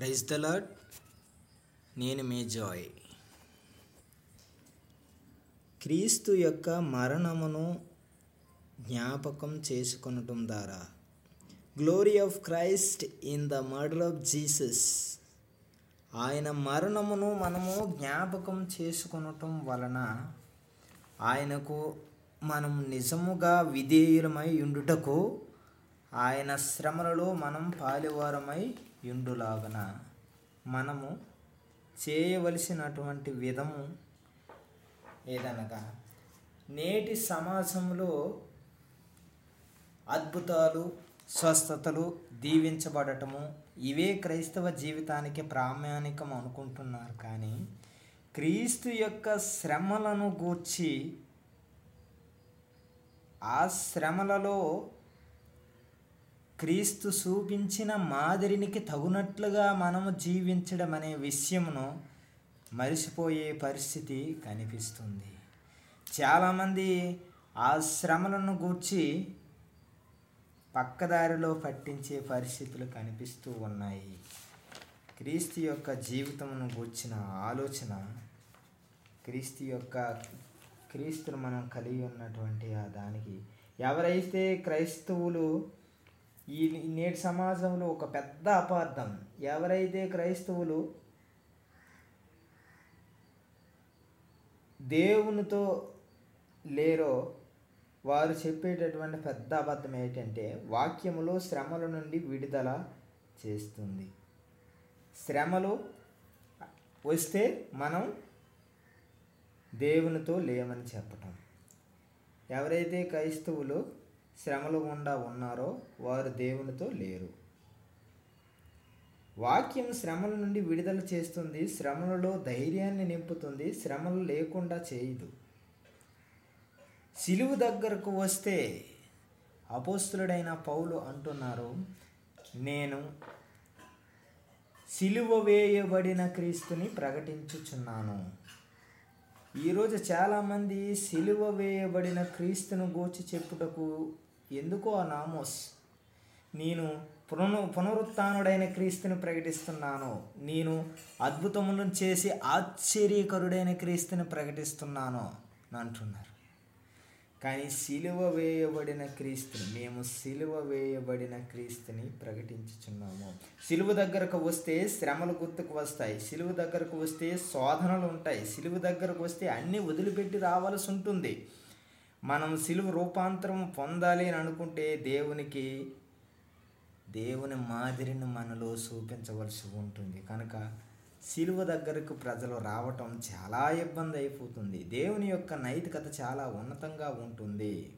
Praise the lord నేను మీ Joy. క్రీస్తు యొక్క మరణమును జ్ఞాపకం చేసుకొనటం ద్వారా. Glory of Christ in the murder of Jesus ఆయన మరణమును మనము జ్ఞాపకం చేసుకొనటం వలన ఆయనకు మనం నిజముగా విధేయులమై ఉండుటకు ఆయన శ్రమలలో మనం పాలివారమై ఉండులాగన మనము చేయవలసినటువంటి విధము ఏదనగా నేటి సమాజంలో అద్భుతాలు స్వస్థతలు దీవించబడటము ఇవే క్రైస్తవ జీవితానికి ప్రామాణికం అనుకుంటున్నారు కానీ క్రీస్తు యొక్క శ్రమలను గూర్చి ఆ శ్రమలలో క్రీస్తు చూపించిన మాదిరినికి తగునట్లుగా మనము జీవించడం అనే విషయమును మరిసిపోయే పరిస్థితి కనిపిస్తుంది. చాలామంది ఆ శ్రమలను గూర్చి పక్కదారిలో పట్టించే పరిస్థితులు కనిపిస్తూ ఉన్నాయి. క్రీస్తు యొక్క జీవితమును గూర్చిన ఆలోచన క్రీస్తు యొక్క క్రీస్తును మనం కలిగి ఉన్నటువంటి ఆ దానికి ఎవరైతే క్రైస్తవులు ఈ నేటి సమాజంలో ఒక పెద్ద అపార్థం. ఎవరైతే క్రైస్తవులు దేవునితో లేరో వారు చెప్పేటటువంటి పెద్ద అబద్ధం ఏంటంటే వాక్యములో శ్రమల నుండి విడుదల చేస్తుంది. శ్రమలు వస్తే మనం దేవునితో లేమని చెప్పటం. ఎవరైతే క్రైస్తవులు శ్రమలు గుండా ఉన్నారో వారు దేవునితో లేరు. వాక్యం శ్రమల నుండి విడుదల చేస్తుంది శ్రమలలో ధైర్యాన్ని నింపుతుంది శ్రమలు లేకుండా చేయదు. సిలువు దగ్గరకు వస్తే అపోస్తులుడైన పౌలు అంటున్నారు నేను సిలువ వేయబడిన క్రీస్తుని ప్రకటించుచున్నాను. ఈరోజు చాలామంది సిలువ వేయబడిన క్రీస్తును గూర్చి చెప్పుటకు ఎందుకో ఆ నామోస్? నేను పునరు పునరుత్డైన క్రీస్తుని ప్రకటిస్తున్నాను. నేను అద్భుతములను చేసి ఆశ్చర్యకరుడైన క్రీస్తుని ప్రకటిస్తున్నాను అని అంటున్నారు. కానీ సిలువ వేయబడిన క్రీస్తుని మేము సిలువ వేయబడిన క్రీస్తుని ప్రకటించుచున్నాము. సిలువ దగ్గరకు వస్తే శ్రమలు గుర్తుకు వస్తాయి. సిలువ దగ్గరకు వస్తే శోధనలు ఉంటాయి. సిలువ దగ్గరకు వస్తే అన్నీ వదిలిపెట్టి రావాల్సి ఉంటుంది. మనం సిలువ రూపాంతరం పొందాలి అని అనుకుంటే దేవునికి దేవుని మాదిరిని మనలో చూపించవలసి ఉంటుంది. కనుక సిలువ దగ్గరకు ప్రజలు రావటం చాలా ఇబ్బంది అయిపోతుంది. దేవుని యొక్క నైతికత చాలా ఉన్నతంగా ఉంటుంది.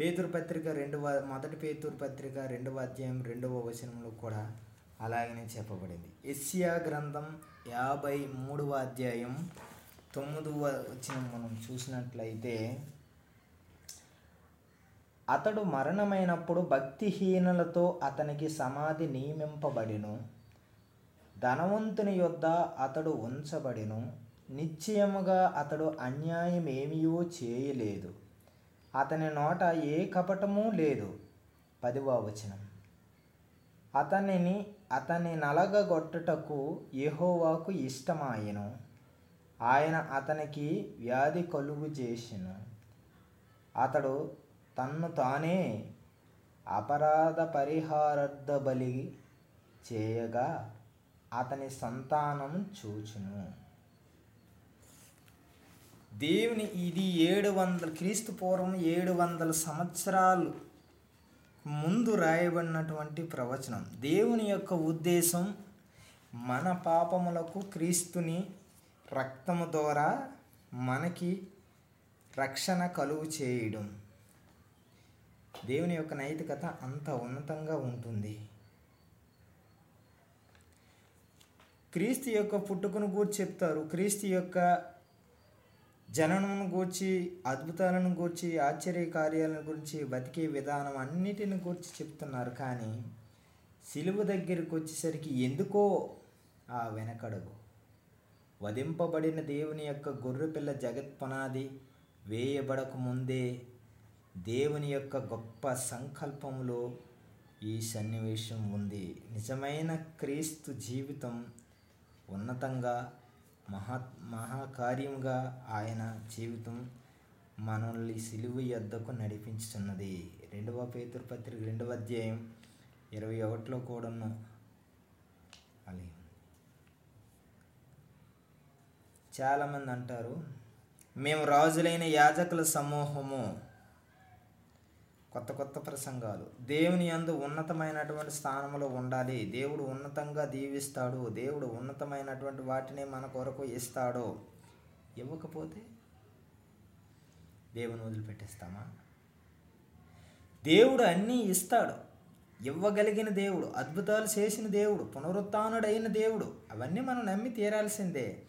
పేతురు పత్రిక రెండవ మొదటి పేతురు పత్రిక రెండవ అధ్యాయం రెండవ వచనంలో కూడా అలాగనే చెప్పబడింది. ఎస్సియా గ్రంథం యాభై మూడవ అధ్యాయం తొమ్మిదవ వచనం మనం చూసినట్లయితే అతడు మరణమైనప్పుడు భక్తిహీనులతో అతనికి సమాధి నియమింపబడిను. ధనవంతుని యొద్ద అతడు ఉంచబడిను. నిశ్చయముగా అతడు అన్యాయం ఏమీయో చేయలేదు. అతని నోట ఏ కపటమూ లేదు. పదివ వచనం. అతనిని అతని నలగగొట్టుటకు యెహోవాకు ఇష్టమాయను. ఆయన అతనికి వ్యాధి కలుగు చేసిన అతడు తన్ను తానే అపరాధ పరిహారార్థ బలి చేయగా అతని సంతానం చూచును. దేవుని ఇది ఏడు వందల క్రీస్తు పూర్వం ఏడు వందల సంవత్సరాలు ముందు రాయబడినటువంటి ప్రవచనం. దేవుని యొక్క ఉద్దేశం మన పాపములకు క్రీస్తుని రక్తము ద్వారా మనకి రక్షణ కలుగు చేయడం. దేవుని యొక్క నైతికత అంత ఉన్నతంగా ఉంటుంది. క్రీస్తు యొక్క పుట్టుకను గూర్చి చెప్తారు. క్రీస్తు యొక్క జననమును గూర్చి అద్భుతాలను గూర్చి ఆశ్చర్య కార్యాలను గురించి బతికే విధానం అన్నిటిని గూర్చి చెప్తున్నారు. కానీ సిలువ దగ్గరికి వచ్చేసరికి ఎందుకో ఆ వెనకడుగు. వధింపబడిన దేవుని యొక్క గొర్రెపిల్ల జగత్పునాది వేయబడక ముందే దేవుని యొక్క గొప్ప సంకల్పంలో ఈ సన్నివేశం ఉంది. నిజమైన క్రీస్తు జీవితం ఉన్నతంగా మహా మహాకార్యంగా ఆయన జీవితం మనల్ని సిలువ యొద్దకు నడిపించుతున్నది రెండవ పేతురు పత్రిక రెండవ అధ్యాయం ఇరవై ఒకటిలో కూడాను అది చాలామంది అంటారు మేము రాజులైన యాజకుల సమూహము కొత్త కొత్త ప్రసంగాలు. దేవుని అందు ఉన్నతమైనటువంటి స్థానంలో ఉండాలి. దేవుడు ఉన్నతంగా దీవిస్తాడు. దేవుడు ఉన్నతమైనటువంటి వాటిని మన కొరకు ఇస్తాడు. ఇవ్వకపోతే దేవుని వదిలిపెట్టేస్తామా? దేవుడు అన్నీ ఇస్తాడు. ఇవ్వగలిగిన దేవుడు అద్భుతాలు చేసిన దేవుడు పునరుత్డైన దేవుడు అవన్నీ మనం నమ్మి తీరాల్సిందే.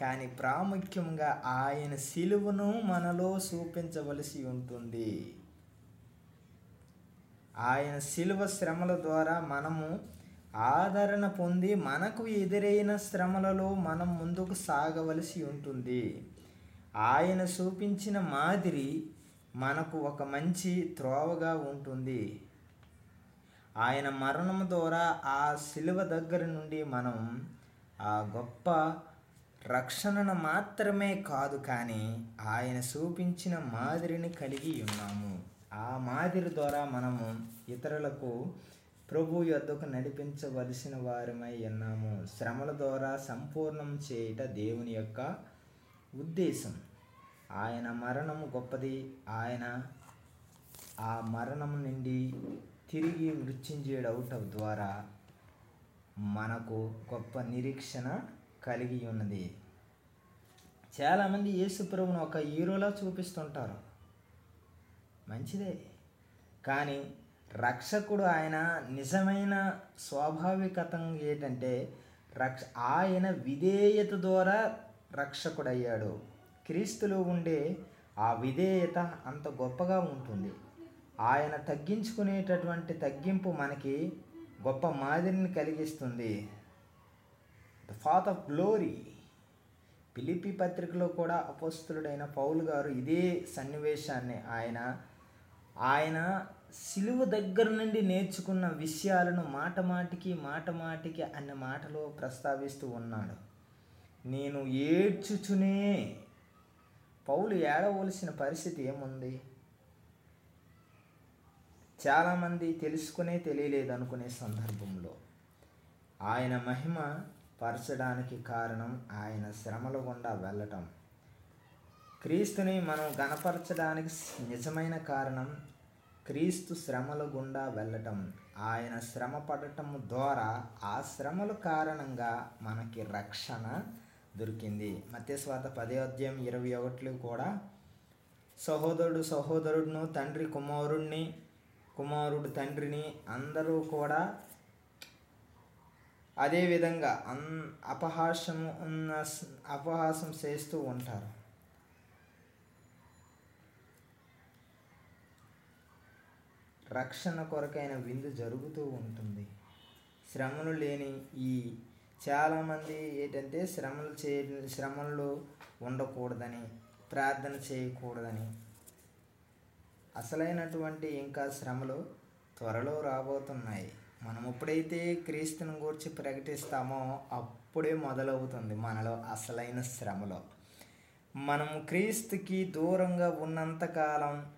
కానీ ప్రాముఖ్యంగా ఆయన సిలువను మనలో చూపించవలసి ఉంటుంది. ఆయన శిలువ శ్రమల ద్వారా మనము ఆదరణ పొంది మనకు ఎదురైన శ్రమలలో మనం ముందుకు సాగవలసి ఉంటుంది. ఆయన చూపించిన మాదిరి మనకు ఒక మంచి త్రోవగా ఉంటుంది. ఆయన మరణం ద్వారా ఆ శిలువ దగ్గర నుండి మనం ఆ గొప్ప రక్షణను మాత్రమే కాదు కానీ ఆయన చూపించిన మాదిరిని కలిగి ఉన్నాము. ఆ మాదిరి ద్వారా మనము ఇతరులకు ప్రభు యొద్దకు నడిపించవలసిన వారమై ఉన్నాము. శ్రమల ద్వారా సంపూర్ణం చేయుట దేవుని యొక్క ఉద్దేశం. ఆయన మరణము గొప్పది. ఆయన ఆ మరణం నుండి తిరిగి మృత్యుంజయుడవటం ద్వారా మనకు గొప్ప నిరీక్షణ కలిగి ఉన్నది. చాలామంది యేసు ప్రభుని ఒక హీరోలా చూపిస్తుంటారు. మంచిదే. కానీ రక్షకుడు ఆయన నిజమైన స్వాభావికత ఏంటంటే రక్ష ఆయన విధేయత ద్వారా రక్షకుడయ్యాడు. క్రీస్తులో ఉండే ఆ విధేయత అంత గొప్పగా ఉంటుంది. ఆయన తగ్గించుకునేటటువంటి తగ్గింపు మనకి గొప్ప మాదిరిని కలిగిస్తుంది. ద ఫాత్ ఆఫ్ గ్లోరీ పిలిపి పత్రికలో కూడా అపస్తులుడైన పౌలు గారు ఇదే సన్నివేశాన్ని ఆయన ఆయన సిలువ దగ్గర నుండి నేర్చుకున్న విషయాలను మాట మాటికి మాట మాటికి అన్న మాటలో ప్రస్తావిస్తూ ఉన్నాడు. నేను ఏడ్చుచునే పౌలు ఏడవలసిన పరిస్థితి ఏముంది? చాలామంది తెలుసుకునే తెలియలేదు అనుకునే సందర్భంలో. ఆయన మహిమ పరచడానికి కారణం ఆయన శ్రమల గుండా వెళ్ళటం. క్రీస్తుని మనం గణపరచడానికి నిజమైన కారణం క్రీస్తు శ్రమల గుండా వెళ్ళటం. ఆయన శ్రమ పడటం ద్వారా ఆ శ్రమల కారణంగా మనకి రక్షణ దొరికింది. మత్స్వాత పదే అధ్యాయం ఇరవై ఒకటిలో కూడా సహోదరుడు సహోదరుడును తండ్రి కుమారుడిని కుమారుడు తండ్రిని అందరూ కూడా అదేవిధంగా అన్ అపహాసం ఉన్న అపహాసం చేస్తూ ఉంటారు. రక్షణ కొరకైన విందు జరుగుతూ ఉంటుంది. శ్రమలు లేని ఈ చాలామంది ఏంటంటే శ్రమలు చే శ్రమలు ఉండకూడదని ప్రార్థన చేయకూడదని. అసలైనటువంటి ఇంకా శ్రమలు త్వరలో రాబోతున్నాయి. మనం ఎప్పుడైతే క్రీస్తుని గురించి ప్రకటిస్తామో అప్పుడే మొదలవుతుంది మనలో అసలైన శ్రమలో. మనము క్రీస్తుకి దూరంగా ఉన్నంతకాలం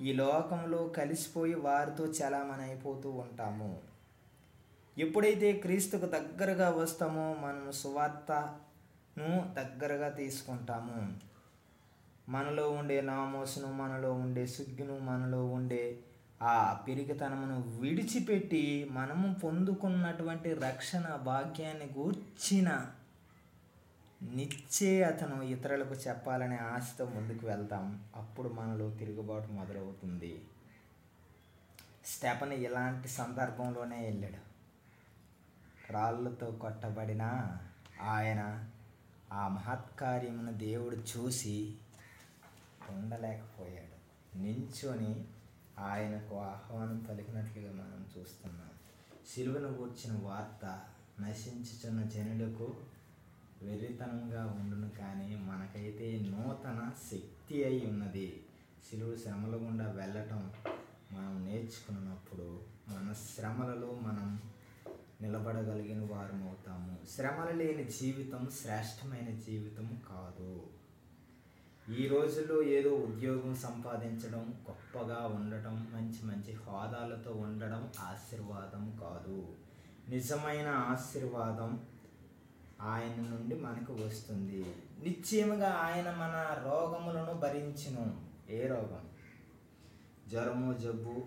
ఈ లోకంలో కలిసిపోయి వారితో చలామణి అయిపోతూ ఉంటాము. ఎప్పుడైతే క్రీస్తుకు దగ్గరగా వస్తామో మనం సువార్తను దగ్గరగా తీసుకుంటాము. మనలో ఉండే నామోసును మనలో ఉండే సుగ్గును మనలో ఉండే ఆ పెరిగితనమును విడిచిపెట్టి మనము పొందుకున్నటువంటి రక్షణ భాగ్యాన్ని గూర్చిన నిశ్చయతను ఇతరులకు చెప్పాలనే ఆశతో ముందుకు వెళ్తాం అప్పుడు మనలో తిరుగుబాటు మొదలవుతుంది. స్టెపన్ ఇలాంటి సందర్భంలోనే వెళ్ళాడు. రాళ్ళతో కొట్టబడిన ఆయన ఆ మహత్కార్యమును దేవుడు చూసి ఉండలేకపోయాడు నించొని ఆయనకు ఆహ్వానం పలికినట్లుగా మనం చూస్తున్నాం. సిలువను కూర్చిన వార్త నశించుచున్న జనులకు వెర్రితనంగా ఉండును కానీ మనకైతే నూతన శక్తి అయి ఉన్నది. సిలువు శ్రమల గుండా వెళ్ళటం మనం నేర్చుకున్నప్పుడు మన శ్రమలలో మనం నిలబడగలిగిన వారం అవుతాము. శ్రమలు లేని జీవితం శ్రేష్టమైన జీవితం కాదు. ఈ రోజుల్లో ఏదో ఉద్యోగం సంపాదించడం గొప్పగా ఉండటం మంచి మంచి హోదాలతో ఉండడం ఆశీర్వాదం కాదు. నిజమైన ఆశీర్వాదం ఆయన నుండి మనకు వస్తుంది. నిశ్చయముగా ఆయన మన రోగములను భరించును. ఏ రోగం? జ్వరము జబ్బు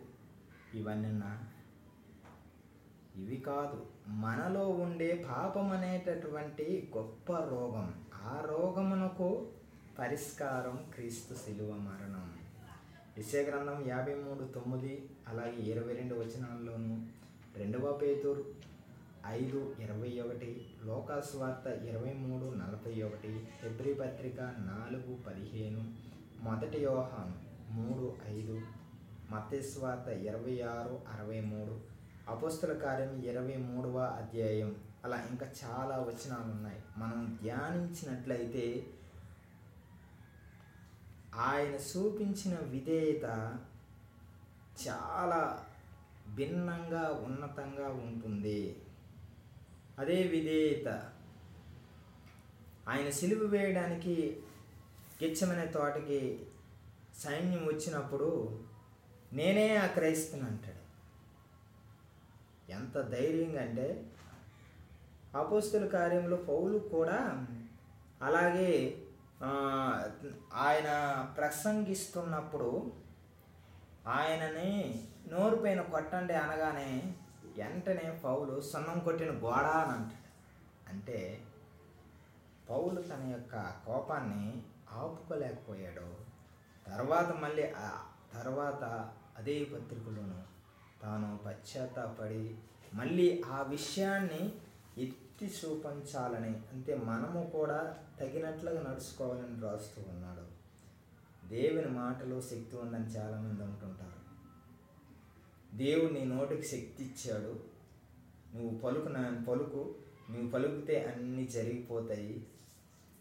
ఇవన్నీ ఇవి కాదు. మనలో ఉండే పాపం అనేటటువంటి గొప్ప రోగం. ఆ రోగమునకు పరిష్కారం క్రీస్తు శిలువ మరణం. గ్రంథం యాభై మూడు తొమ్మిది అలాగే ఇరవై రెండు వచనాల్లోనూ రెండవ పేతూరు ఐదు ఇరవై ఒకటి లోకాస్వార్త ఇరవై మూడు నలభై ఒకటి ఫిబ్రి పత్రిక నాలుగు పదిహేను మొదటి యోహాను మూడు ఐదు మతేశ్వార్త ఇరవై ఆరు అరవై మూడు అపోస్తుల కార్యం ఇరవై మూడవ అధ్యాయం. అలా ఇంకా చాలా వచనాలు ఉన్నాయి. మనం ధ్యానించినట్లయితే ఆయన చూపించిన విధేయత చాలా భిన్నంగా ఉన్నతంగా ఉంటుంది. అదే విధేయత. ఆయన సిలువ వేయడానికి గిచ్చమనే తోటకి సైన్యం వచ్చినప్పుడు నేనే ఆ క్రైస్తుని అంటాడు. ఎంత ధైర్యంగా అంటే అపోస్తుల కార్యంలో పౌలు కూడా అలాగే ఆయన ప్రసంగిస్తున్నప్పుడు ఆయనని నోరు పైన కొట్టండి అనగానే వెంటనే పౌలు సున్నం కొట్టిన గోడ అని అంటాడు. అంటే పౌలు తన యొక్క కోపాన్ని ఆపుకోలేకపోయాడు. తర్వాత మళ్ళీ తర్వాత అదే పత్రికలోను తాను పశ్చాత్తాపడి మళ్ళీ ఆ విషయాన్ని ఎత్తి చూపించాలని అంటే మనము కూడా తగినట్లుగా నడుచుకోవాలని రాస్తూ ఉన్నాడు. దేవుని మాటలో శక్తి ఉందని చాలామంది అంటుంటారు. దేవుడు నీ నోటికి శక్తి ఇచ్చాడు నువ్వు పలుకు నా పలుకు నువ్వు పలుకుతే అన్నీ జరిగిపోతాయి.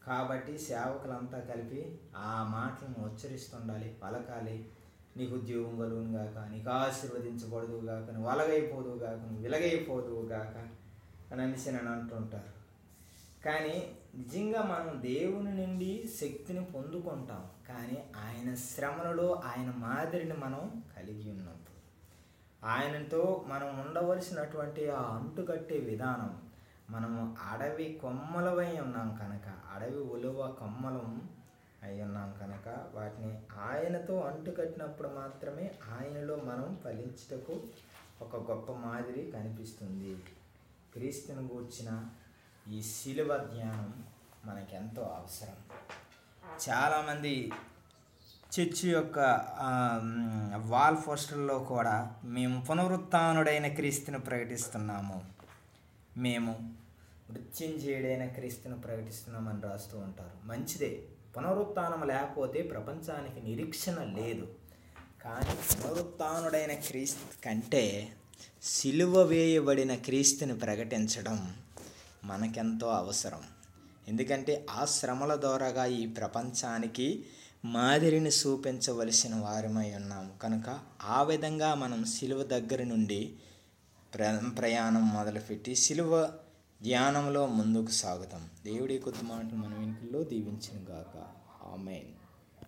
కాబట్టి సేవకులంతా కలిపి ఆ మాటలను ఉచ్చరిస్తుండాలి పలకాలి. నీకు ఉద్యోగం కలుగును గాక నీకు ఆశీర్వదించబడదు గాక నువ్వు అలగైపోదు గాక నువ్వు విలగైపోదు గాక అని అనేసి నన్ను అంటుంటారు. కానీ నిజంగా మనం దేవుని నుండి శక్తిని పొందుకుంటాం. కానీ ఆయన శ్రమలలో ఆయన మాదిరిని మనం కలిగి ఉన్నప్పుడు ఆయనతో మనం ఉండవలసినటువంటి ఆ అంటుకట్టే విధానం. మనము అడవి కొమ్మలవై ఉన్నాం కనుక అడవి ఉలువ కొమ్మలం అయి ఉన్నాం కనుక వాటిని ఆయనతో అంటుకట్టినప్పుడు మాత్రమే ఆయనలో మనం ఫలించుటకు ఒక గొప్ప మాదిరి కనిపిస్తుంది. క్రీస్తుని గూర్చిన ఈ శిలువ ధ్యానం మనకెంతో అవసరం. చాలామంది చర్చి యొక్క వాల్ పోస్టర్లో కూడా మేము పునరుత్డైన క్రీస్తుని ప్రకటిస్తున్నాము. మేము మృత్యుంజయుడైన క్రీస్తుని ప్రకటిస్తున్నామని రాస్తూ ఉంటారు. మంచిదే. పునరుత్నం లేకపోతే ప్రపంచానికి నిరీక్షణ లేదు. కానీ పునరుత్డైన క్రీస్తు కంటే సిలువ వేయబడిన క్రీస్తుని ప్రకటించడం మనకెంతో అవసరం. ఎందుకంటే ఆ శ్రమల ద్వారాగా ఈ ప్రపంచానికి మాదిరిని చూపించవలసిన వారమై ఉన్నాము. కనుక ఆ విధంగా మనం సిలువ దగ్గర నుండి ప్ర ప్రయాణం మొదలుపెట్టి సిలువ ధ్యానంలో ముందుకు సాగుతాం. దేవుడి కొద్ది మాటలు మన వెనుకల్లో దీవించిన గాక ఆమెన్.